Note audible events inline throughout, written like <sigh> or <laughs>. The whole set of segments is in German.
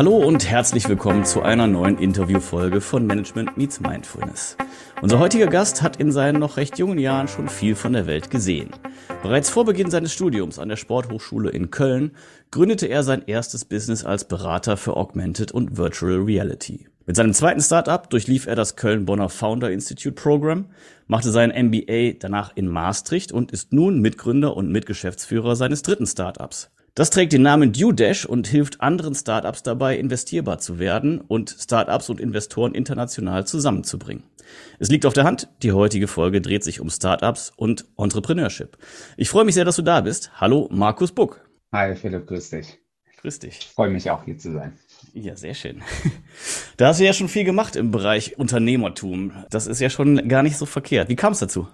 Hallo und herzlich willkommen zu einer neuen Interviewfolge von Management Meets Mindfulness. Unser heutiger Gast hat in seinen noch recht jungen Jahren schon viel von der Welt gesehen. Bereits vor Beginn seines Studiums an der Sporthochschule in Köln gründete er sein erstes Business als Berater für Augmented und Virtual Reality. Mit seinem zweiten Startup durchlief er das Köln-Bonner Founder Institute Program, machte seinen MBA danach in Maastricht und ist nun Mitgründer und Mitgeschäftsführer seines dritten Startups. Das trägt den Namen DueDash und hilft anderen Startups dabei, investierbar zu werden und Startups und Investoren international zusammenzubringen. Es liegt auf der Hand, die heutige Folge dreht sich um Startups und Entrepreneurship. Ich freue mich sehr, dass du da bist. Hallo, Markus Buck. Hi Philipp, grüß dich. Grüß dich. Ich freue mich auch hier zu sein. Ja, sehr schön. Da hast du ja schon viel gemacht im Bereich Unternehmertum. Das ist ja schon gar nicht so verkehrt. Wie kam es dazu?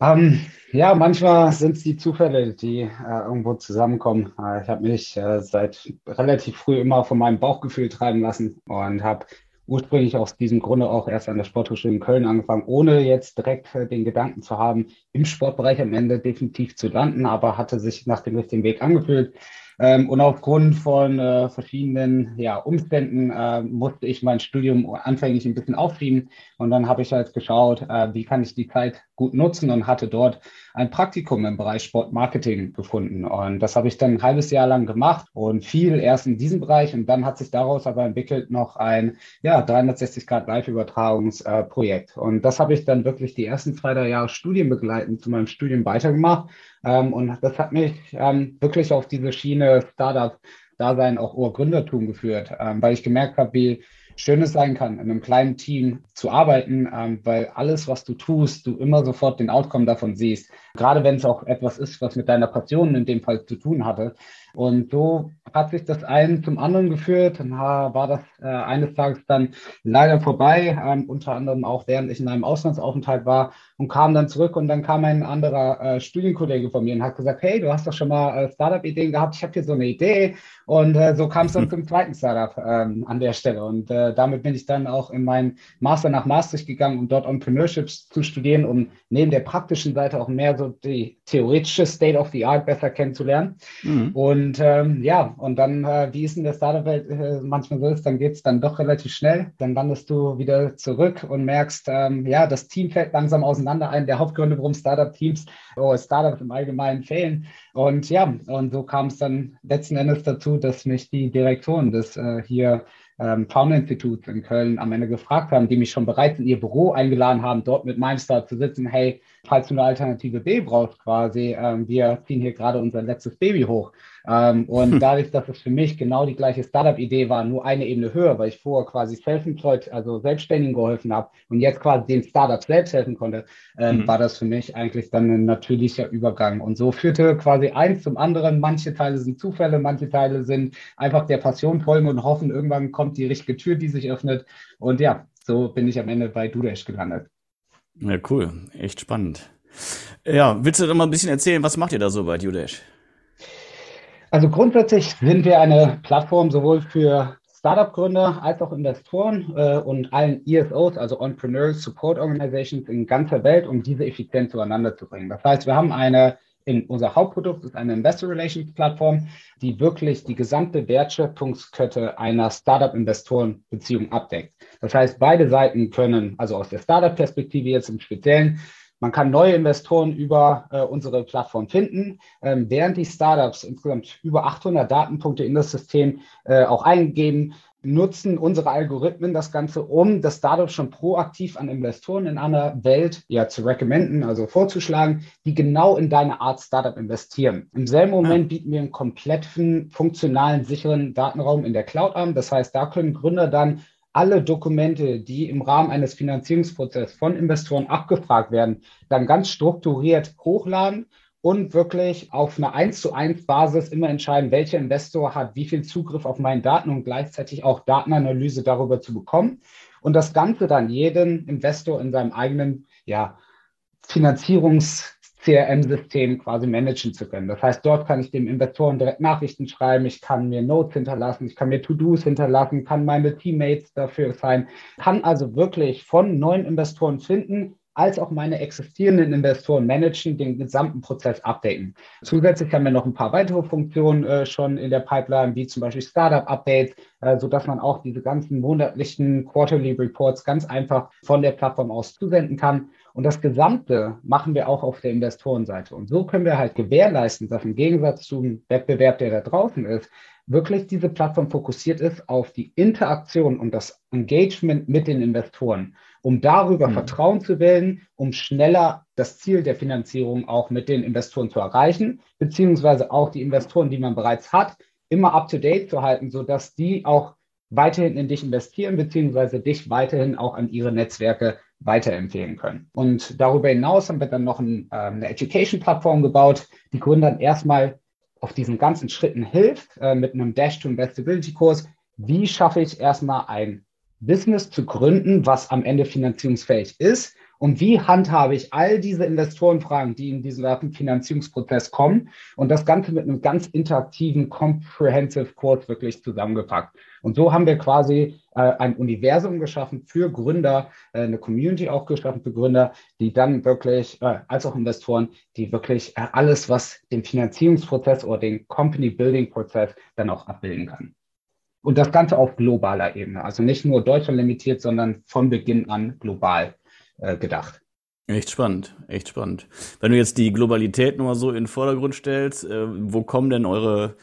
Ähm, ja, manchmal sind es die Zufälle, die äh, irgendwo zusammenkommen. Äh, ich habe mich äh, seit relativ früh immer von meinem Bauchgefühl treiben lassen und habe ursprünglich aus diesem Grunde auch erst an der Sporthochschule in Köln angefangen, ohne jetzt direkt äh, den Gedanken zu haben, im Sportbereich am Ende definitiv zu landen, aber hatte sich nach dem richtigen Weg angefühlt. Ähm, und aufgrund von äh, verschiedenen ja, Umständen äh, musste ich mein Studium anfänglich ein bisschen aufschieben. Und dann habe ich halt geschaut, äh, wie kann ich die Zeit gut nutzen und hatte dort ein Praktikum im Bereich Sportmarketing gefunden. Und das habe ich dann ein halbes Jahr lang gemacht und viel erst in diesem Bereich. Und dann hat sich daraus aber entwickelt noch ein ja, 360 Grad Live-Übertragungsprojekt. und das habe ich dann wirklich die ersten zwei, drei Jahre studienbegleitend zu meinem Studium weitergemacht. Ähm, und das hat mich ähm, wirklich auf diese Schiene Startup-Dasein, auch Urgründertum geführt, ähm, weil ich gemerkt habe, wie schön es sein kann, in einem kleinen Team zu arbeiten, ähm, weil alles, was du tust, du immer sofort den Outcome davon siehst. Gerade wenn es auch etwas ist, was mit deiner Passion in dem Fall zu tun hatte. Und so hat sich das einen zum anderen geführt. Dann war das äh, eines Tages dann leider vorbei, ähm, unter anderem auch während ich in einem Auslandsaufenthalt war und kam dann zurück und dann kam ein anderer äh, Studienkollege von mir und hat gesagt, hey, du hast doch schon mal äh, Startup-Ideen gehabt, ich habe hier so eine Idee und äh, so kam es dann <laughs> zum zweiten Startup ähm, an der Stelle und äh, damit bin ich dann auch in meinen Master nach Maastricht gegangen, um dort Entrepreneurship zu studieren, um neben der praktischen Seite auch mehr so die theoretische State of the Art besser kennenzulernen mhm. und ähm, ja, und dann, äh, wie es in der Startup-Welt äh, manchmal so ist, dann geht es dann doch relativ schnell, dann landest du wieder zurück und merkst, ähm, ja, das Team fällt langsam auseinander. Einen der Hauptgründe, warum Startup-Teams oder oh, Startups im Allgemeinen fehlen. Und ja, und so kam es dann letzten Endes dazu, dass mich die Direktoren des äh, hier ähm, Founder-Instituts in Köln am Ende gefragt haben, die mich schon bereits in ihr Büro eingeladen haben, dort mit meinem Start zu sitzen. Hey, falls du eine Alternative B brauchst, quasi, ähm, wir ziehen hier gerade unser letztes Baby hoch. Ähm, und hm. <laughs> dadurch, dass es für mich genau die gleiche Startup-Idee war, nur eine Ebene höher, weil ich vorher quasi self-employed, also Selbstständigen geholfen habe und jetzt quasi den Startup selbst helfen konnte, ähm, mhm. war das für mich eigentlich dann ein natürlicher Übergang. Und so führte quasi eins zum anderen. Manche Teile sind Zufälle, manche Teile sind einfach der Passion folgen und hoffen, irgendwann kommt die richtige Tür, die sich öffnet. Und ja, so bin ich am Ende bei Dudesh gelandet. Ja, cool. Echt spannend. Ja, willst du doch mal ein bisschen erzählen, was macht ihr da so bei Dudesh? Also grundsätzlich sind wir eine Plattform sowohl für Startup-Gründer als auch Investoren äh, und allen ESOs, also Entrepreneurs Support Organizations in ganzer Welt, um diese effizient zueinander zu bringen. Das heißt, wir haben eine, in, unser Hauptprodukt ist eine Investor Relations Plattform, die wirklich die gesamte Wertschöpfungskette einer Startup-Investoren-Beziehung abdeckt. Das heißt, beide Seiten können, also aus der Startup-Perspektive jetzt im Speziellen, man kann neue Investoren über äh, unsere Plattform finden, ähm, während die Startups insgesamt über 800 Datenpunkte in das System äh, auch eingeben, nutzen unsere Algorithmen das Ganze, um das Startup schon proaktiv an Investoren in einer Welt ja zu recommenden, also vorzuschlagen, die genau in deine Art Startup investieren. Im selben Moment bieten wir einen kompletten, funktionalen, sicheren Datenraum in der Cloud an. Das heißt, da können Gründer dann alle Dokumente, die im Rahmen eines Finanzierungsprozesses von Investoren abgefragt werden, dann ganz strukturiert hochladen und wirklich auf einer 1 zu 1 Basis immer entscheiden, welcher Investor hat wie viel Zugriff auf meine Daten und gleichzeitig auch Datenanalyse darüber zu bekommen. Und das Ganze dann jeden Investor in seinem eigenen ja, Finanzierungs- CRM-System quasi managen zu können. Das heißt, dort kann ich dem Investoren direkt Nachrichten schreiben, ich kann mir Notes hinterlassen, ich kann mir To-Dos hinterlassen, kann meine Teammates dafür sein, kann also wirklich von neuen Investoren finden, als auch meine existierenden Investoren managen, den gesamten Prozess abdecken. Zusätzlich haben wir noch ein paar weitere Funktionen äh, schon in der Pipeline, wie zum Beispiel Startup-Updates, äh, sodass man auch diese ganzen monatlichen Quarterly Reports ganz einfach von der Plattform aus zusenden kann. Und das Gesamte machen wir auch auf der Investorenseite. Und so können wir halt gewährleisten, dass im Gegensatz zum Wettbewerb, der da draußen ist, wirklich diese Plattform fokussiert ist auf die Interaktion und das Engagement mit den Investoren, um darüber mhm. Vertrauen zu wählen, um schneller das Ziel der Finanzierung auch mit den Investoren zu erreichen, beziehungsweise auch die Investoren, die man bereits hat, immer up-to-date zu halten, sodass die auch weiterhin in dich investieren, beziehungsweise dich weiterhin auch an ihre Netzwerke weiterempfehlen können. Und darüber hinaus haben wir dann noch ein, äh, eine Education-Plattform gebaut, die Gründern erstmal auf diesen ganzen Schritten hilft, äh, mit einem Dash to Investability Kurs. Wie schaffe ich erstmal ein Business zu gründen, was am Ende finanzierungsfähig ist? Und wie handhabe ich all diese Investorenfragen, die in diesen Finanzierungsprozess kommen? Und das Ganze mit einem ganz interaktiven, comprehensive Kurs wirklich zusammengepackt. Und so haben wir quasi äh, ein Universum geschaffen für Gründer, äh, eine Community auch geschaffen für Gründer, die dann wirklich, äh, als auch Investoren, die wirklich äh, alles, was den Finanzierungsprozess oder den Company-Building-Prozess dann auch abbilden kann. Und das Ganze auf globaler Ebene. Also nicht nur Deutschland limitiert, sondern von Beginn an global äh, gedacht. Echt spannend, echt spannend. Wenn du jetzt die Globalität nochmal so in den Vordergrund stellst, äh, wo kommen denn eure,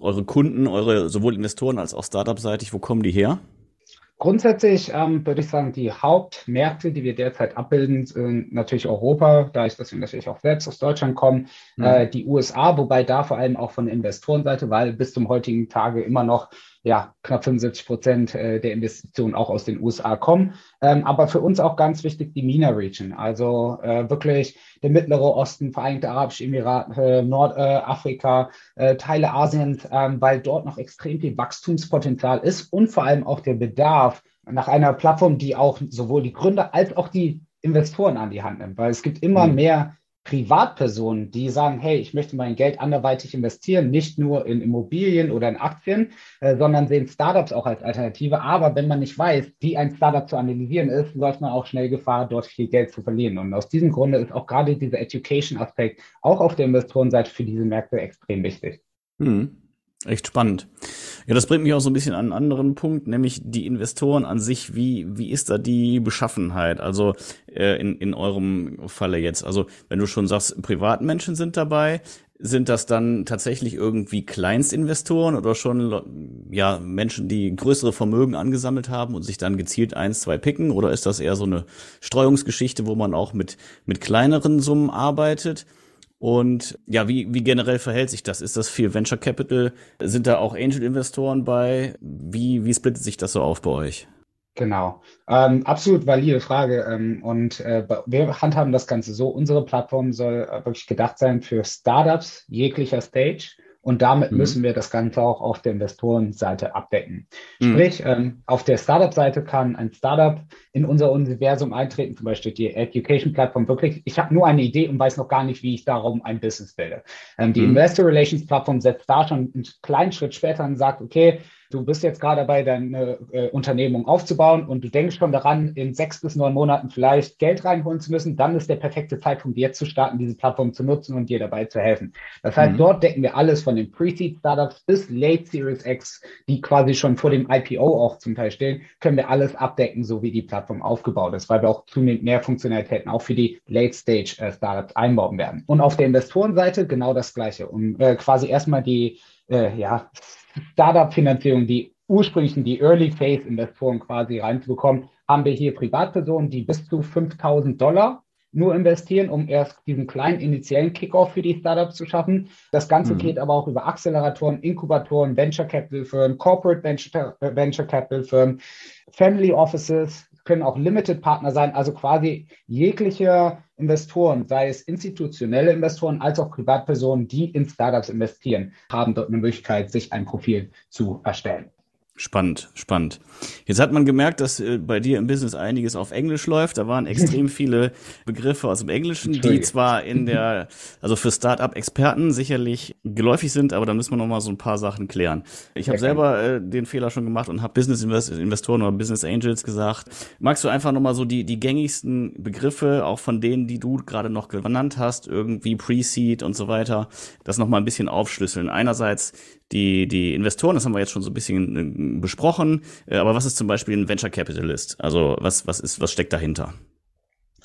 eure Kunden, eure sowohl Investoren als auch Startup-seitig, wo kommen die her? Grundsätzlich ähm, würde ich sagen, die Hauptmärkte, die wir derzeit abbilden, sind natürlich Europa, da ich das natürlich auch selbst aus Deutschland komme, mhm. äh, die USA, wobei da vor allem auch von der Investorenseite, weil bis zum heutigen Tage immer noch ja, knapp 75 Prozent äh, der Investitionen auch aus den USA kommen. Ähm, aber für uns auch ganz wichtig die MENA-Region, also äh, wirklich der Mittlere Osten, Vereinigte Arabische Emirate, Nordafrika, äh, Teile Asiens, ähm, weil dort noch extrem viel Wachstumspotenzial ist und vor allem auch der Bedarf nach einer Plattform, die auch sowohl die Gründer als auch die Investoren an die Hand nimmt, weil es gibt immer mhm. mehr Privatpersonen, die sagen, hey, ich möchte mein Geld anderweitig investieren, nicht nur in Immobilien oder in Aktien, äh, sondern sehen Startups auch als Alternative. Aber wenn man nicht weiß, wie ein Startup zu analysieren ist, läuft man auch schnell Gefahr, dort viel Geld zu verlieren. Und aus diesem Grunde ist auch gerade dieser Education-Aspekt auch auf der Investorenseite für diese Märkte extrem wichtig. Hm. Echt spannend. Ja, das bringt mich auch so ein bisschen an einen anderen Punkt, nämlich die Investoren an sich. Wie, wie ist da die Beschaffenheit? Also äh, in, in eurem Falle jetzt. Also wenn du schon sagst, Privatmenschen sind dabei, sind das dann tatsächlich irgendwie Kleinstinvestoren oder schon ja Menschen, die größere Vermögen angesammelt haben und sich dann gezielt eins, zwei picken? Oder ist das eher so eine Streuungsgeschichte, wo man auch mit, mit kleineren Summen arbeitet? Und ja, wie, wie generell verhält sich das? Ist das viel Venture Capital? Sind da auch Angel-Investoren bei? Wie, wie splittet sich das so auf bei euch? Genau, ähm, absolut valide Frage. Ähm, und äh, wir handhaben das Ganze so. Unsere Plattform soll äh, wirklich gedacht sein für Startups jeglicher Stage und damit mhm. müssen wir das Ganze auch auf der Investorenseite abdecken. Mhm. Sprich, ähm, auf der Startup-Seite kann ein Startup in unser Universum eintreten, zum Beispiel die Education-Plattform wirklich. Ich habe nur eine Idee und weiß noch gar nicht, wie ich darum ein Business bilde. Ähm, die mhm. Investor Relations-Plattform setzt da schon einen kleinen Schritt später und sagt, okay, du bist jetzt gerade dabei, deine äh, Unternehmung aufzubauen und du denkst schon daran, in sechs bis neun Monaten vielleicht Geld reinholen zu müssen, dann ist der perfekte Zeitpunkt, jetzt zu starten, diese Plattform zu nutzen und dir dabei zu helfen. Das heißt, mhm. dort decken wir alles von den Pre-Seed-Startups bis Late Series X, die quasi schon vor dem IPO auch zum Teil stehen, können wir alles abdecken, so wie die Plattform aufgebaut ist, weil wir auch zunehmend mehr Funktionalitäten auch für die Late-Stage-Startups einbauen werden. Und auf der Investorenseite genau das Gleiche, um äh, quasi erstmal die äh, ja, Startup-Finanzierung, die ursprünglichen, die Early-Phase-Investoren quasi reinzubekommen, haben wir hier Privatpersonen, die bis zu 5000 Dollar nur investieren, um erst diesen kleinen initiellen Kickoff für die Startups zu schaffen. Das Ganze mhm. geht aber auch über Acceleratoren, Inkubatoren, Venture Capital Firmen, Corporate Venture, Venture Capital Firmen, Family Offices, können auch Limited Partner sein, also quasi jegliche Investoren, sei es institutionelle Investoren als auch Privatpersonen, die in Startups investieren, haben dort eine Möglichkeit, sich ein Profil zu erstellen. Spannend, spannend. Jetzt hat man gemerkt, dass äh, bei dir im Business einiges auf Englisch läuft. Da waren extrem <laughs> viele Begriffe aus dem Englischen, die zwar in der, also für Startup-Experten sicherlich geläufig sind, aber da müssen wir noch mal so ein paar Sachen klären. Ich habe selber äh, den Fehler schon gemacht und habe Business Investoren oder Business Angels gesagt. Magst du einfach noch mal so die die gängigsten Begriffe, auch von denen, die du gerade noch genannt hast, irgendwie Pre-Seed und so weiter, das noch mal ein bisschen aufschlüsseln? Einerseits die, die Investoren, das haben wir jetzt schon so ein bisschen äh, besprochen, äh, aber was ist zum Beispiel ein Venture Capitalist? Also was, was ist, was steckt dahinter?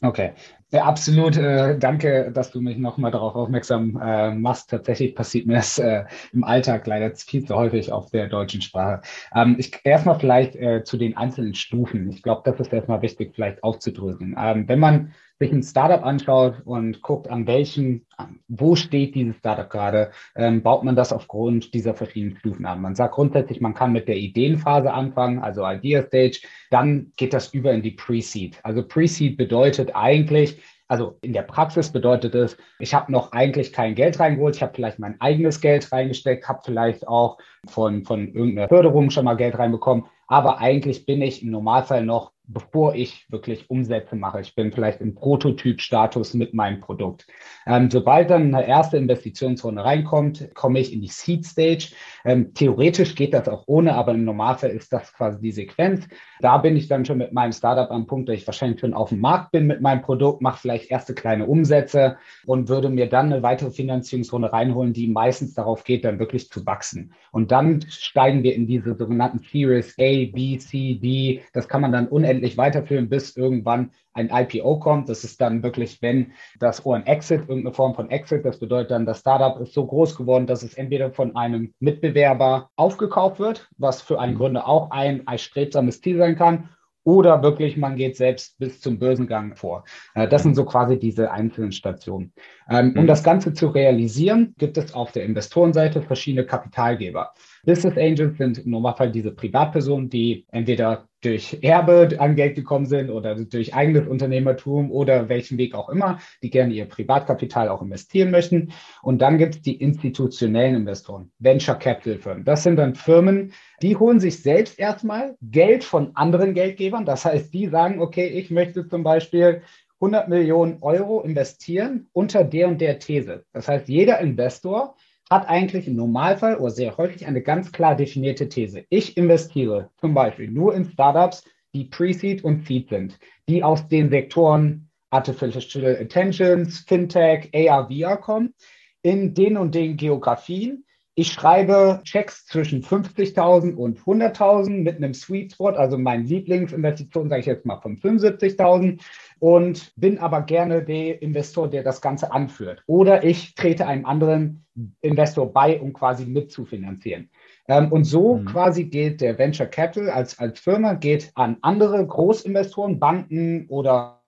Okay, ja, absolut. Äh, danke, dass du mich nochmal darauf aufmerksam äh, machst. Tatsächlich passiert mir das äh, im Alltag leider viel zu häufig auf der deutschen Sprache. Ähm, ich erstmal vielleicht äh, zu den einzelnen Stufen. Ich glaube, das ist erstmal wichtig, vielleicht aufzudrücken. Ähm, wenn man sich ein Startup anschaut und guckt, an welchem, wo steht dieses Startup gerade, ähm, baut man das aufgrund dieser verschiedenen Stufen an. Man sagt grundsätzlich, man kann mit der Ideenphase anfangen, also Idea Stage, dann geht das über in die Pre-Seed. Also Pre-Seed bedeutet eigentlich, also in der Praxis bedeutet es, ich habe noch eigentlich kein Geld reingeholt, ich habe vielleicht mein eigenes Geld reingesteckt, habe vielleicht auch von, von irgendeiner Förderung schon mal Geld reinbekommen, aber eigentlich bin ich im Normalfall noch bevor ich wirklich Umsätze mache. Ich bin vielleicht im Prototyp-Status mit meinem Produkt. Ähm, sobald dann eine erste Investitionsrunde reinkommt, komme ich in die Seed Stage. Ähm, theoretisch geht das auch ohne, aber im Normalfall ist das quasi die Sequenz. Da bin ich dann schon mit meinem Startup am Punkt, dass ich wahrscheinlich schon auf dem Markt bin mit meinem Produkt, mache vielleicht erste kleine Umsätze und würde mir dann eine weitere Finanzierungsrunde reinholen, die meistens darauf geht, dann wirklich zu wachsen. Und dann steigen wir in diese sogenannten Series A, B, C, D. Das kann man dann unendlich weiterführen, bis irgendwann ein IPO kommt. Das ist dann wirklich, wenn das O ein Exit, irgendeine Form von Exit, das bedeutet dann, das Startup ist so groß geworden, dass es entweder von einem Mitbewerber aufgekauft wird, was für einen mhm. Gründer auch ein erstrebsames Ziel sein kann, oder wirklich man geht selbst bis zum Börsengang vor. Äh, das sind so quasi diese einzelnen Stationen. Ähm, um mhm. das Ganze zu realisieren, gibt es auf der Investorenseite verschiedene Kapitalgeber. Business Angels sind im Normalfall diese Privatpersonen, die entweder durch Erbe an Geld gekommen sind oder durch eigenes Unternehmertum oder welchen Weg auch immer, die gerne ihr Privatkapital auch investieren möchten. Und dann gibt es die institutionellen Investoren, Venture Capital Firmen. Das sind dann Firmen, die holen sich selbst erstmal Geld von anderen Geldgebern. Das heißt, die sagen, okay, ich möchte zum Beispiel 100 Millionen Euro investieren unter der und der These. Das heißt, jeder Investor hat eigentlich im Normalfall oder sehr häufig eine ganz klar definierte These. Ich investiere zum Beispiel nur in Startups, die Pre-Seed und Seed sind, die aus den Sektoren Artificial Intelligence, Fintech, AR, VR kommen, in den und den Geografien. Ich schreibe Checks zwischen 50.000 und 100.000 mit einem Sweet Spot, also mein Lieblingsinvestition, sage ich jetzt mal von 75.000 und bin aber gerne der Investor, der das Ganze anführt. Oder ich trete einem anderen Investor bei, um quasi mitzufinanzieren. Ähm, und so mhm. quasi geht der Venture Capital als, als Firma geht an andere Großinvestoren, Banken oder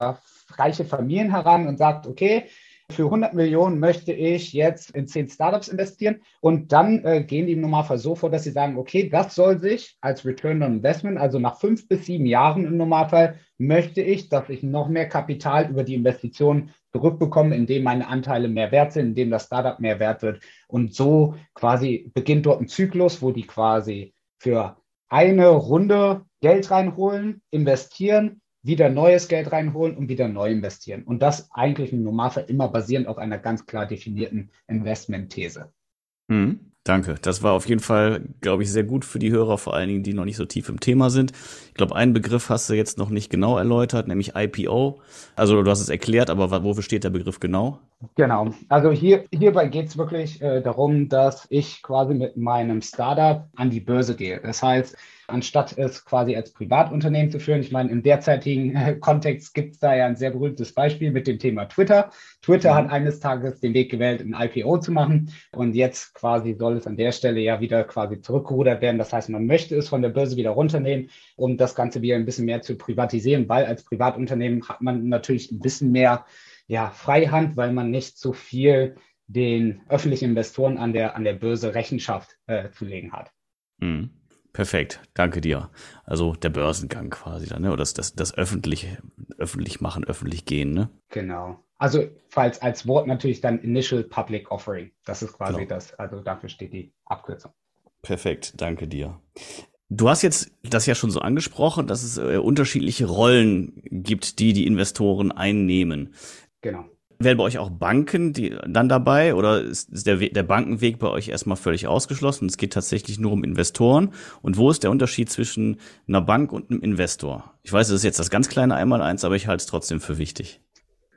reiche Familien heran und sagt, okay, für 100 Millionen möchte ich jetzt in 10 Startups investieren und dann äh, gehen die im Normalfall so vor, dass sie sagen, okay, das soll sich als Return on Investment, also nach fünf bis sieben Jahren im Normalfall, möchte ich, dass ich noch mehr Kapital über die Investition zurückbekomme, indem meine Anteile mehr wert sind, indem das Startup mehr wert wird. Und so quasi beginnt dort ein Zyklus, wo die quasi für eine Runde Geld reinholen, investieren, wieder neues Geld reinholen und wieder neu investieren. Und das eigentlich im Normalfall immer basierend auf einer ganz klar definierten Investmentthese. Mhm. Danke. Das war auf jeden Fall, glaube ich, sehr gut für die Hörer, vor allen Dingen, die noch nicht so tief im Thema sind. Ich glaube, einen Begriff hast du jetzt noch nicht genau erläutert, nämlich IPO. Also du hast es erklärt, aber wofür steht der Begriff genau? Genau. Also hier, hierbei geht es wirklich äh, darum, dass ich quasi mit meinem Startup an die Börse gehe. Das heißt, anstatt es quasi als Privatunternehmen zu führen. Ich meine, im derzeitigen äh, Kontext gibt es da ja ein sehr berühmtes Beispiel mit dem Thema Twitter. Twitter mhm. hat eines Tages den Weg gewählt, ein IPO zu machen und jetzt quasi soll es an der Stelle ja wieder quasi zurückgerudert werden. Das heißt, man möchte es von der Börse wieder runternehmen, um das Ganze wieder ein bisschen mehr zu privatisieren, weil als Privatunternehmen hat man natürlich ein bisschen mehr ja, Freihand, weil man nicht so viel den öffentlichen Investoren an der, an der Börse Rechenschaft äh, zu legen hat. Mhm. Perfekt, danke dir. Also der Börsengang quasi dann, ne? Oder das, das, das öffentlich, öffentlich machen, öffentlich gehen, ne? Genau. Also falls als Wort natürlich dann Initial Public Offering. Das ist quasi genau. das, also dafür steht die Abkürzung. Perfekt, danke dir. Du hast jetzt das ja schon so angesprochen, dass es äh, unterschiedliche Rollen gibt, die die Investoren einnehmen. Genau. Werden bei euch auch Banken die dann dabei oder ist, ist der, der Bankenweg bei euch erstmal völlig ausgeschlossen? Es geht tatsächlich nur um Investoren. Und wo ist der Unterschied zwischen einer Bank und einem Investor? Ich weiß, es ist jetzt das ganz kleine Einmaleins, aber ich halte es trotzdem für wichtig.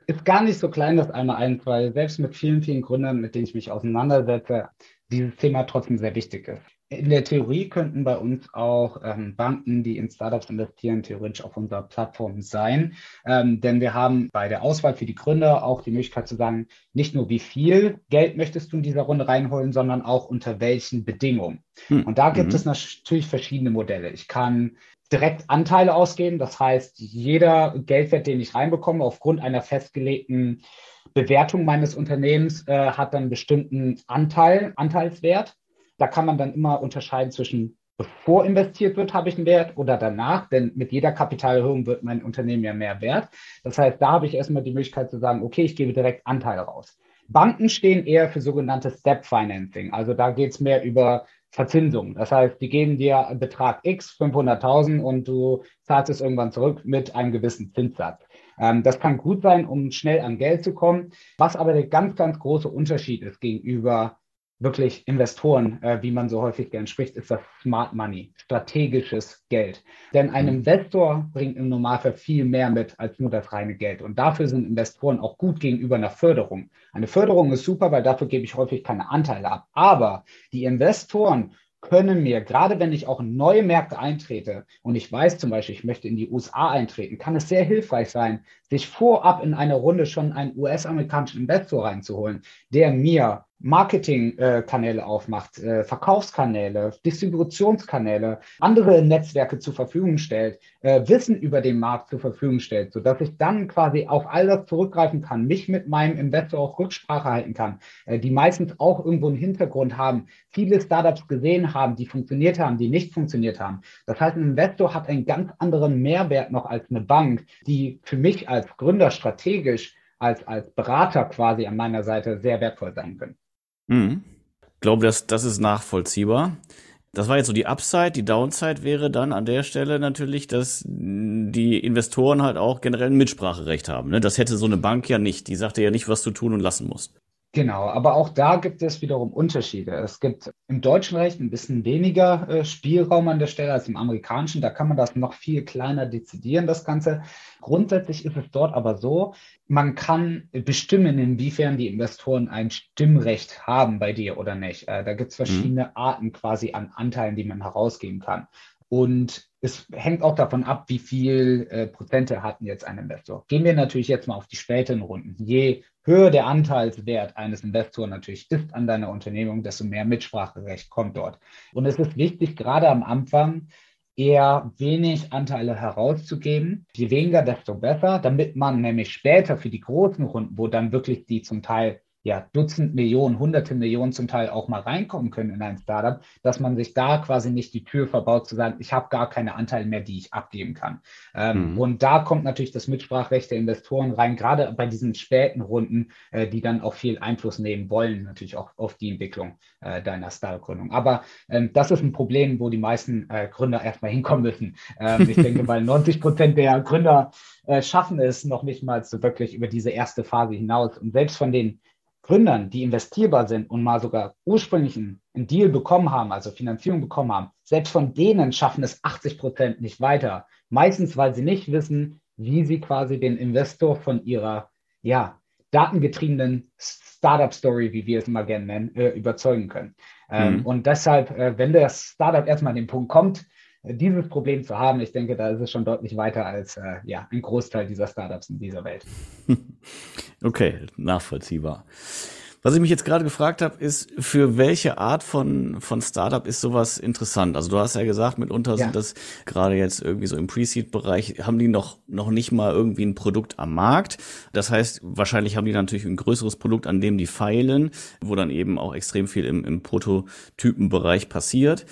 Ist gar nicht so klein, das Einmaleins, weil selbst mit vielen, vielen Gründern, mit denen ich mich auseinandersetze, dieses Thema trotzdem sehr wichtig ist. In der Theorie könnten bei uns auch ähm, Banken, die in Startups investieren, theoretisch auf unserer Plattform sein. Ähm, denn wir haben bei der Auswahl für die Gründer auch die Möglichkeit zu sagen, nicht nur wie viel Geld möchtest du in dieser Runde reinholen, sondern auch unter welchen Bedingungen. Hm. Und da gibt mhm. es natürlich verschiedene Modelle. Ich kann direkt Anteile ausgeben. Das heißt, jeder Geldwert, den ich reinbekomme, aufgrund einer festgelegten Bewertung meines Unternehmens, äh, hat dann einen bestimmten Anteil, Anteilswert. Da kann man dann immer unterscheiden zwischen bevor investiert wird, habe ich einen Wert oder danach, denn mit jeder Kapitalerhöhung wird mein Unternehmen ja mehr wert. Das heißt, da habe ich erstmal die Möglichkeit zu sagen, okay, ich gebe direkt Anteile raus. Banken stehen eher für sogenanntes Step Financing. Also da geht es mehr über Verzinsung. Das heißt, die geben dir einen Betrag X, 500.000 und du zahlst es irgendwann zurück mit einem gewissen Zinssatz. Ähm, das kann gut sein, um schnell an Geld zu kommen. Was aber der ganz, ganz große Unterschied ist gegenüber wirklich Investoren, äh, wie man so häufig gern spricht, ist das Smart Money, strategisches Geld. Denn ein mhm. Investor bringt im Normalfall viel mehr mit als nur das reine Geld. Und dafür sind Investoren auch gut gegenüber einer Förderung. Eine Förderung ist super, weil dafür gebe ich häufig keine Anteile ab. Aber die Investoren können mir, gerade wenn ich auch in neue Märkte eintrete und ich weiß zum Beispiel, ich möchte in die USA eintreten, kann es sehr hilfreich sein, sich vorab in einer Runde schon einen US-amerikanischen Investor reinzuholen, der mir Marketingkanäle aufmacht, äh, Verkaufskanäle, Distributionskanäle, andere Netzwerke zur Verfügung stellt, äh, Wissen über den Markt zur Verfügung stellt, so dass ich dann quasi auf all das zurückgreifen kann, mich mit meinem Investor auch Rücksprache halten kann, äh, die meistens auch irgendwo einen Hintergrund haben, viele Startups gesehen haben, die funktioniert haben, die nicht funktioniert haben. Das heißt, ein Investor hat einen ganz anderen Mehrwert noch als eine Bank, die für mich als Gründer strategisch als, als Berater quasi an meiner Seite sehr wertvoll sein können. Mhm. Ich glaube, das, das ist nachvollziehbar. Das war jetzt so die Upside. Die Downside wäre dann an der Stelle natürlich, dass die Investoren halt auch generell ein Mitspracherecht haben. Ne? Das hätte so eine Bank ja nicht. Die sagte ja nicht, was du tun und lassen musst. Genau, aber auch da gibt es wiederum Unterschiede. Es gibt im deutschen Recht ein bisschen weniger äh, Spielraum an der Stelle als im amerikanischen. Da kann man das noch viel kleiner dezidieren, das Ganze. Grundsätzlich ist es dort aber so, man kann bestimmen, inwiefern die Investoren ein Stimmrecht haben bei dir oder nicht. Äh, da gibt es mhm. verschiedene mhm. Arten quasi an Anteilen, die man herausgeben kann. Und es hängt auch davon ab, wie viel äh, Prozente hatten jetzt ein Investor. Gehen wir natürlich jetzt mal auf die späteren Runden. Je höher der Anteilswert eines Investors natürlich ist an deiner Unternehmung, desto mehr Mitspracherecht kommt dort. Und es ist wichtig, gerade am Anfang, eher wenig Anteile herauszugeben. Je weniger, desto besser, damit man nämlich später für die großen Runden, wo dann wirklich die zum Teil ja, Dutzend Millionen, hunderte Millionen zum Teil auch mal reinkommen können in ein Startup, dass man sich da quasi nicht die Tür verbaut zu sagen, ich habe gar keine Anteile mehr, die ich abgeben kann. Ähm, mhm. Und da kommt natürlich das Mitsprachrecht der Investoren rein, gerade bei diesen späten Runden, äh, die dann auch viel Einfluss nehmen wollen, natürlich auch auf die Entwicklung äh, deiner Startup-Gründung. Aber ähm, das ist ein Problem, wo die meisten äh, Gründer erstmal <laughs> hinkommen müssen. Ähm, ich denke, weil 90 Prozent der Gründer äh, schaffen es noch nicht mal so wirklich über diese erste Phase hinaus. Und selbst von den Gründern, die investierbar sind und mal sogar ursprünglich einen, Deal bekommen haben, also Finanzierung bekommen haben, selbst von denen schaffen es 80 Prozent nicht weiter. Meistens, weil sie nicht wissen, wie sie quasi den Investor von ihrer, ja, datengetriebenen Startup-Story, wie wir es immer gerne nennen, äh, überzeugen können. Ähm, mhm. Und deshalb, äh, wenn das Startup erstmal an den Punkt kommt, dieses Problem zu haben, ich denke, da ist es schon deutlich weiter als äh, ja, ein Großteil dieser Startups in dieser Welt. <laughs> Okay, nachvollziehbar. Was ich mich jetzt gerade gefragt habe, ist, für welche Art von, von Startup ist sowas interessant? Also du hast ja gesagt, mitunter ja. sind das gerade jetzt irgendwie so im Pre-Seed-Bereich, haben die noch, noch nicht mal irgendwie ein Produkt am Markt. Das heißt, wahrscheinlich haben die natürlich ein größeres Produkt, an dem die feilen, wo dann eben auch extrem viel im, im Prototypenbereich passiert.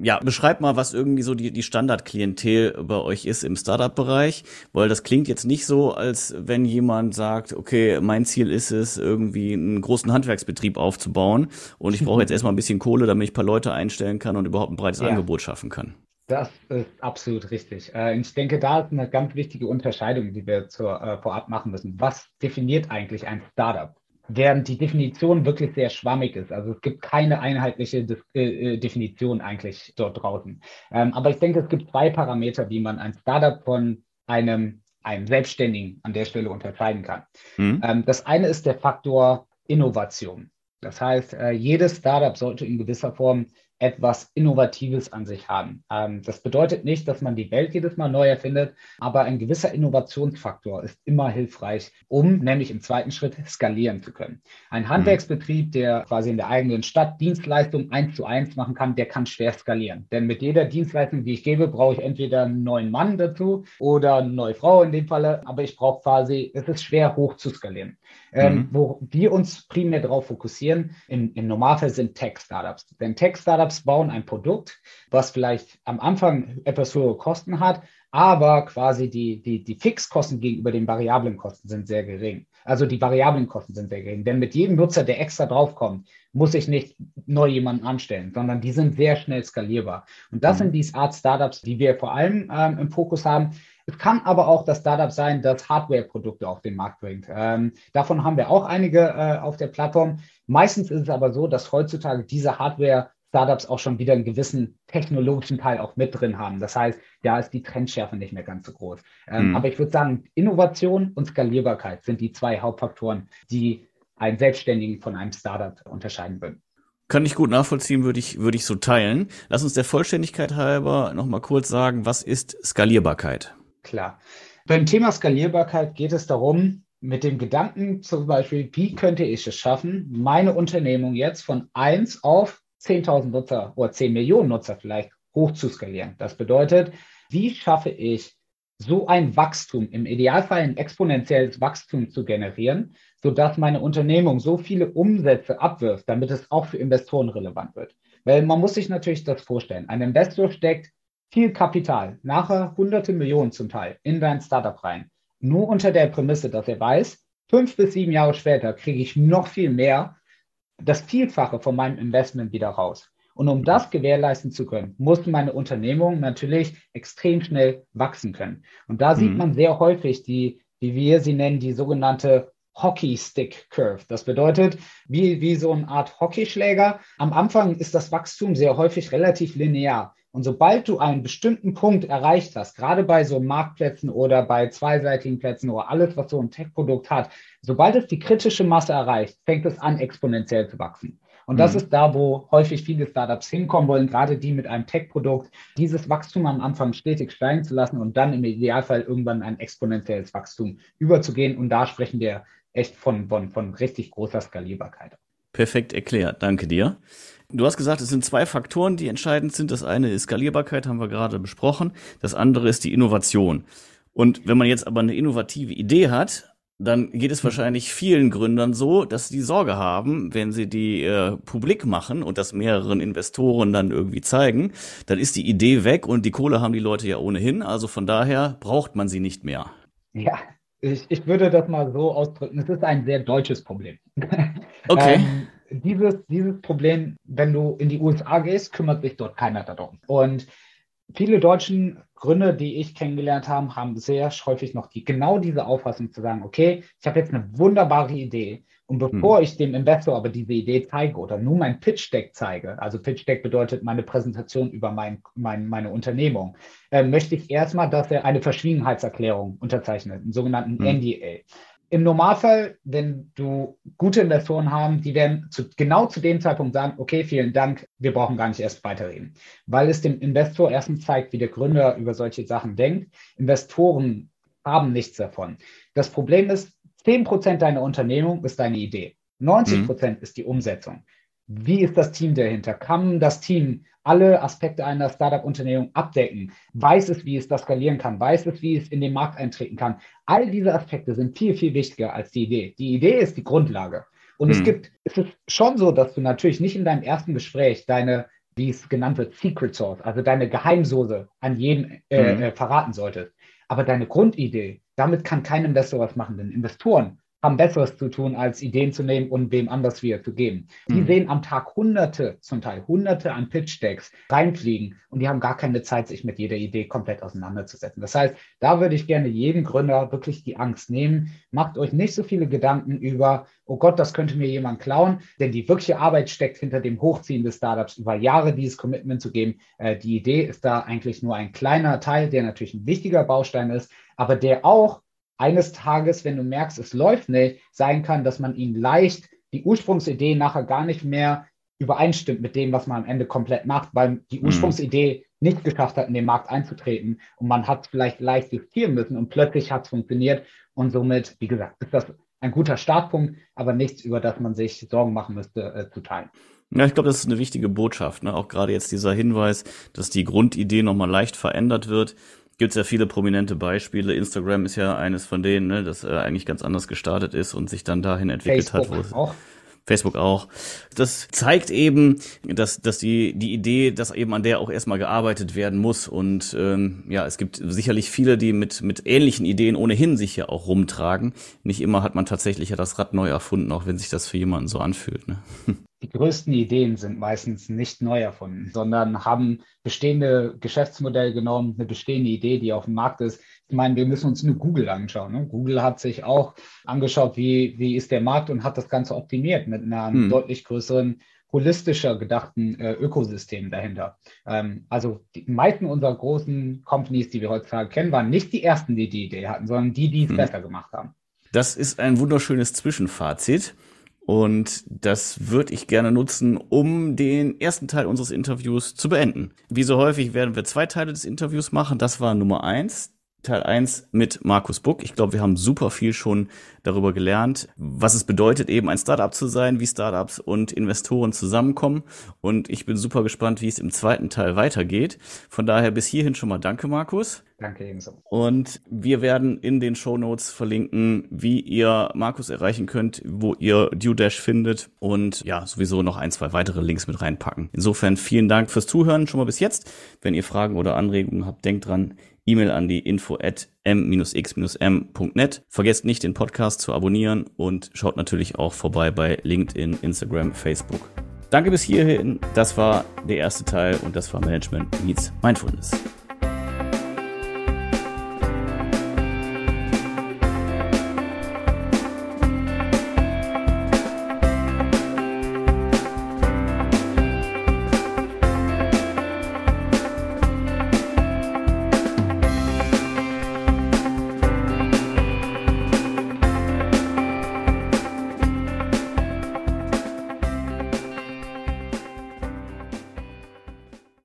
Ja, beschreib mal, was irgendwie so die, die Standardklientel bei euch ist im Startup-Bereich, weil das klingt jetzt nicht so, als wenn jemand sagt, okay, mein Ziel ist es, irgendwie einen großen großen Handwerksbetrieb aufzubauen und ich brauche jetzt <laughs> erstmal ein bisschen Kohle, damit ich ein paar Leute einstellen kann und überhaupt ein breites ja. Angebot schaffen kann. Das ist absolut richtig. Äh, ich denke, da ist eine ganz wichtige Unterscheidung, die wir zur, äh, vorab machen müssen. Was definiert eigentlich ein Startup? Während die Definition wirklich sehr schwammig ist. Also es gibt keine einheitliche äh, Definition eigentlich dort draußen. Ähm, aber ich denke, es gibt zwei Parameter, wie man ein Startup von einem, einem Selbstständigen an der Stelle unterscheiden kann. Mhm. Ähm, das eine ist der Faktor Innovation. Das heißt, jedes Startup sollte in gewisser Form etwas Innovatives an sich haben. Ähm, das bedeutet nicht, dass man die Welt jedes Mal neu erfindet, aber ein gewisser Innovationsfaktor ist immer hilfreich, um nämlich im zweiten Schritt skalieren zu können. Ein Handwerksbetrieb, der quasi in der eigenen Stadt Dienstleistungen eins zu eins machen kann, der kann schwer skalieren. Denn mit jeder Dienstleistung, die ich gebe, brauche ich entweder einen neuen Mann dazu oder eine neue Frau in dem Falle, aber ich brauche quasi, es ist schwer hoch zu skalieren. Ähm, mhm. wo wir uns primär darauf fokussieren, im, im Normalfall sind Tech-Startups. Denn Tech-Startups bauen ein Produkt, was vielleicht am Anfang etwas höhere Kosten hat, aber quasi die, die, die Fixkosten gegenüber den variablen Kosten sind sehr gering. Also die variablen Kosten sind sehr gering. Denn mit jedem Nutzer, der extra draufkommt, muss ich nicht neu jemanden anstellen, sondern die sind sehr schnell skalierbar. Und das mhm. sind die Art Startups, die wir vor allem ähm, im Fokus haben. Es kann aber auch das Startup sein, das Hardware-Produkte auf den Markt bringt. Ähm, davon haben wir auch einige äh, auf der Plattform. Meistens ist es aber so, dass heutzutage diese Hardware-Startups auch schon wieder einen gewissen technologischen Teil auch mit drin haben. Das heißt, da ist die Trendschärfe nicht mehr ganz so groß. Ähm, mhm. Aber ich würde sagen, Innovation und Skalierbarkeit sind die zwei Hauptfaktoren, die einen Selbstständigen von einem Startup unterscheiden würden. Kann ich gut nachvollziehen, würde ich, würde ich so teilen. Lass uns der Vollständigkeit halber nochmal kurz sagen, was ist Skalierbarkeit? Klar. Beim Thema Skalierbarkeit geht es darum, mit dem Gedanken zum Beispiel, wie könnte ich es schaffen, meine Unternehmung jetzt von 1 auf 10.000 Nutzer oder 10 Millionen Nutzer vielleicht hoch zu skalieren. Das bedeutet, wie schaffe ich so ein Wachstum, im Idealfall ein exponentielles Wachstum zu generieren, sodass meine Unternehmung so viele Umsätze abwirft, damit es auch für Investoren relevant wird. Weil man muss sich natürlich das vorstellen. Ein Investor steckt viel Kapital, nachher hunderte Millionen zum Teil, in dein Startup rein. Nur unter der Prämisse, dass er weiß, fünf bis sieben Jahre später kriege ich noch viel mehr, das Vielfache von meinem Investment wieder raus. Und um das gewährleisten zu können, muss meine Unternehmung natürlich extrem schnell wachsen können. Und da mhm. sieht man sehr häufig die, wie wir sie nennen, die sogenannte Hockey Stick Curve. Das bedeutet, wie, wie so eine Art Hockeyschläger. Am Anfang ist das Wachstum sehr häufig relativ linear. Und sobald du einen bestimmten Punkt erreicht hast, gerade bei so Marktplätzen oder bei zweiseitigen Plätzen oder alles, was so ein Tech-Produkt hat, sobald es die kritische Masse erreicht, fängt es an, exponentiell zu wachsen. Und das mhm. ist da, wo häufig viele Startups hinkommen wollen, gerade die mit einem Tech-Produkt, dieses Wachstum am Anfang stetig steigen zu lassen und dann im Idealfall irgendwann ein exponentielles Wachstum überzugehen. Und da sprechen wir echt von, von, von richtig großer Skalierbarkeit. Perfekt erklärt, danke dir. Du hast gesagt, es sind zwei Faktoren, die entscheidend sind. Das eine ist Skalierbarkeit, haben wir gerade besprochen. Das andere ist die Innovation. Und wenn man jetzt aber eine innovative Idee hat, dann geht es wahrscheinlich vielen Gründern so, dass sie Sorge haben, wenn sie die äh, publik machen und das mehreren Investoren dann irgendwie zeigen, dann ist die Idee weg und die Kohle haben die Leute ja ohnehin. Also von daher braucht man sie nicht mehr. Ja, ich, ich würde das mal so ausdrücken. Es ist ein sehr deutsches Problem. <laughs> Okay. ähm, dieses, dieses Problem, wenn du in die USA gehst, kümmert sich dort keiner darum. Und viele deutschen Gründer, die ich kennengelernt habe, haben sehr häufig noch die, genau diese Auffassung zu sagen, okay, ich habe jetzt eine wunderbare Idee. Und bevor hm. ich dem Investor aber diese Idee zeige oder nur mein Pitch Deck zeige, also Pitch Deck bedeutet meine Präsentation über mein, mein, meine Unternehmung, äh, möchte ich erstmal, dass er eine Verschwiegenheitserklärung unterzeichnet, einen sogenannten hm. NDA. Im Normalfall, wenn du gute Investoren haben, die werden zu, genau zu dem Zeitpunkt sagen, okay, vielen Dank, wir brauchen gar nicht erst weiterreden. Weil es dem Investor erstens zeigt, wie der Gründer über solche Sachen denkt. Investoren haben nichts davon. Das Problem ist, 10% deiner Unternehmung ist deine Idee. 90% mhm. ist die Umsetzung. Wie ist das Team dahinter? Kann das Team alle Aspekte einer Startup-Unternehmung abdecken? Weiß es, wie es das skalieren kann? Weiß es, wie es in den Markt eintreten kann? All diese Aspekte sind viel, viel wichtiger als die Idee. Die Idee ist die Grundlage. Und hm. es gibt, es ist schon so, dass du natürlich nicht in deinem ersten Gespräch deine, wie es genannt wird, Secret Source, also deine Geheimsoße an jeden äh, hm. äh, verraten solltest. Aber deine Grundidee, damit kann kein Investor was machen, denn Investoren haben Besseres zu tun, als Ideen zu nehmen und wem anders wieder zu geben. Die mhm. sehen am Tag hunderte, zum Teil hunderte an Pitch-Decks reinfliegen und die haben gar keine Zeit, sich mit jeder Idee komplett auseinanderzusetzen. Das heißt, da würde ich gerne jedem Gründer wirklich die Angst nehmen. Macht euch nicht so viele Gedanken über, oh Gott, das könnte mir jemand klauen, denn die wirkliche Arbeit steckt hinter dem Hochziehen des Startups, über Jahre dieses Commitment zu geben. Äh, die Idee ist da eigentlich nur ein kleiner Teil, der natürlich ein wichtiger Baustein ist, aber der auch eines Tages, wenn du merkst, es läuft nicht, sein kann, dass man ihn leicht die Ursprungsidee nachher gar nicht mehr übereinstimmt mit dem, was man am Ende komplett macht, weil die mhm. Ursprungsidee nicht geschafft hat, in den Markt einzutreten und man hat vielleicht leicht justieren müssen und plötzlich hat es funktioniert und somit, wie gesagt, ist das ein guter Startpunkt, aber nichts, über das man sich Sorgen machen müsste, äh, zu teilen. Ja, ich glaube, das ist eine wichtige Botschaft. Ne? Auch gerade jetzt dieser Hinweis, dass die Grundidee nochmal leicht verändert wird gibt es ja viele prominente Beispiele. Instagram ist ja eines von denen, ne, das äh, eigentlich ganz anders gestartet ist und sich dann dahin entwickelt Facebook hat. Wo auch. Facebook auch. Das zeigt eben, dass, dass die, die Idee, dass eben an der auch erstmal gearbeitet werden muss. Und ähm, ja, es gibt sicherlich viele, die mit, mit ähnlichen Ideen ohnehin sich ja auch rumtragen. Nicht immer hat man tatsächlich ja das Rad neu erfunden, auch wenn sich das für jemanden so anfühlt. Ne? <laughs> die größten Ideen sind meistens nicht neu erfunden, sondern haben bestehende Geschäftsmodelle genommen, eine bestehende Idee, die auf dem Markt ist. Ich meine, wir müssen uns nur Google anschauen. Ne? Google hat sich auch angeschaut, wie, wie ist der Markt und hat das Ganze optimiert mit einem hm. deutlich größeren holistischer gedachten äh, Ökosystem dahinter. Ähm, also die meisten unserer großen Companies, die wir heutzutage kennen, waren nicht die ersten, die die Idee hatten, sondern die, die es hm. besser gemacht haben. Das ist ein wunderschönes Zwischenfazit. Und das würde ich gerne nutzen, um den ersten Teil unseres Interviews zu beenden. Wie so häufig werden wir zwei Teile des Interviews machen. Das war Nummer eins. Teil 1 mit Markus Buck. Ich glaube, wir haben super viel schon darüber gelernt, was es bedeutet, eben ein Startup zu sein, wie Startups und Investoren zusammenkommen. Und ich bin super gespannt, wie es im zweiten Teil weitergeht. Von daher bis hierhin schon mal danke, Markus. Danke ebenso. Und wir werden in den Show Notes verlinken, wie ihr Markus erreichen könnt, wo ihr DueDash findet und ja, sowieso noch ein, zwei weitere Links mit reinpacken. Insofern vielen Dank fürs Zuhören schon mal bis jetzt. Wenn ihr Fragen oder Anregungen habt, denkt dran, E-Mail an die info at m-x-m.net. Vergesst nicht, den Podcast zu abonnieren und schaut natürlich auch vorbei bei LinkedIn, Instagram, Facebook. Danke bis hierhin. Das war der erste Teil und das war Management Meets Mindfulness.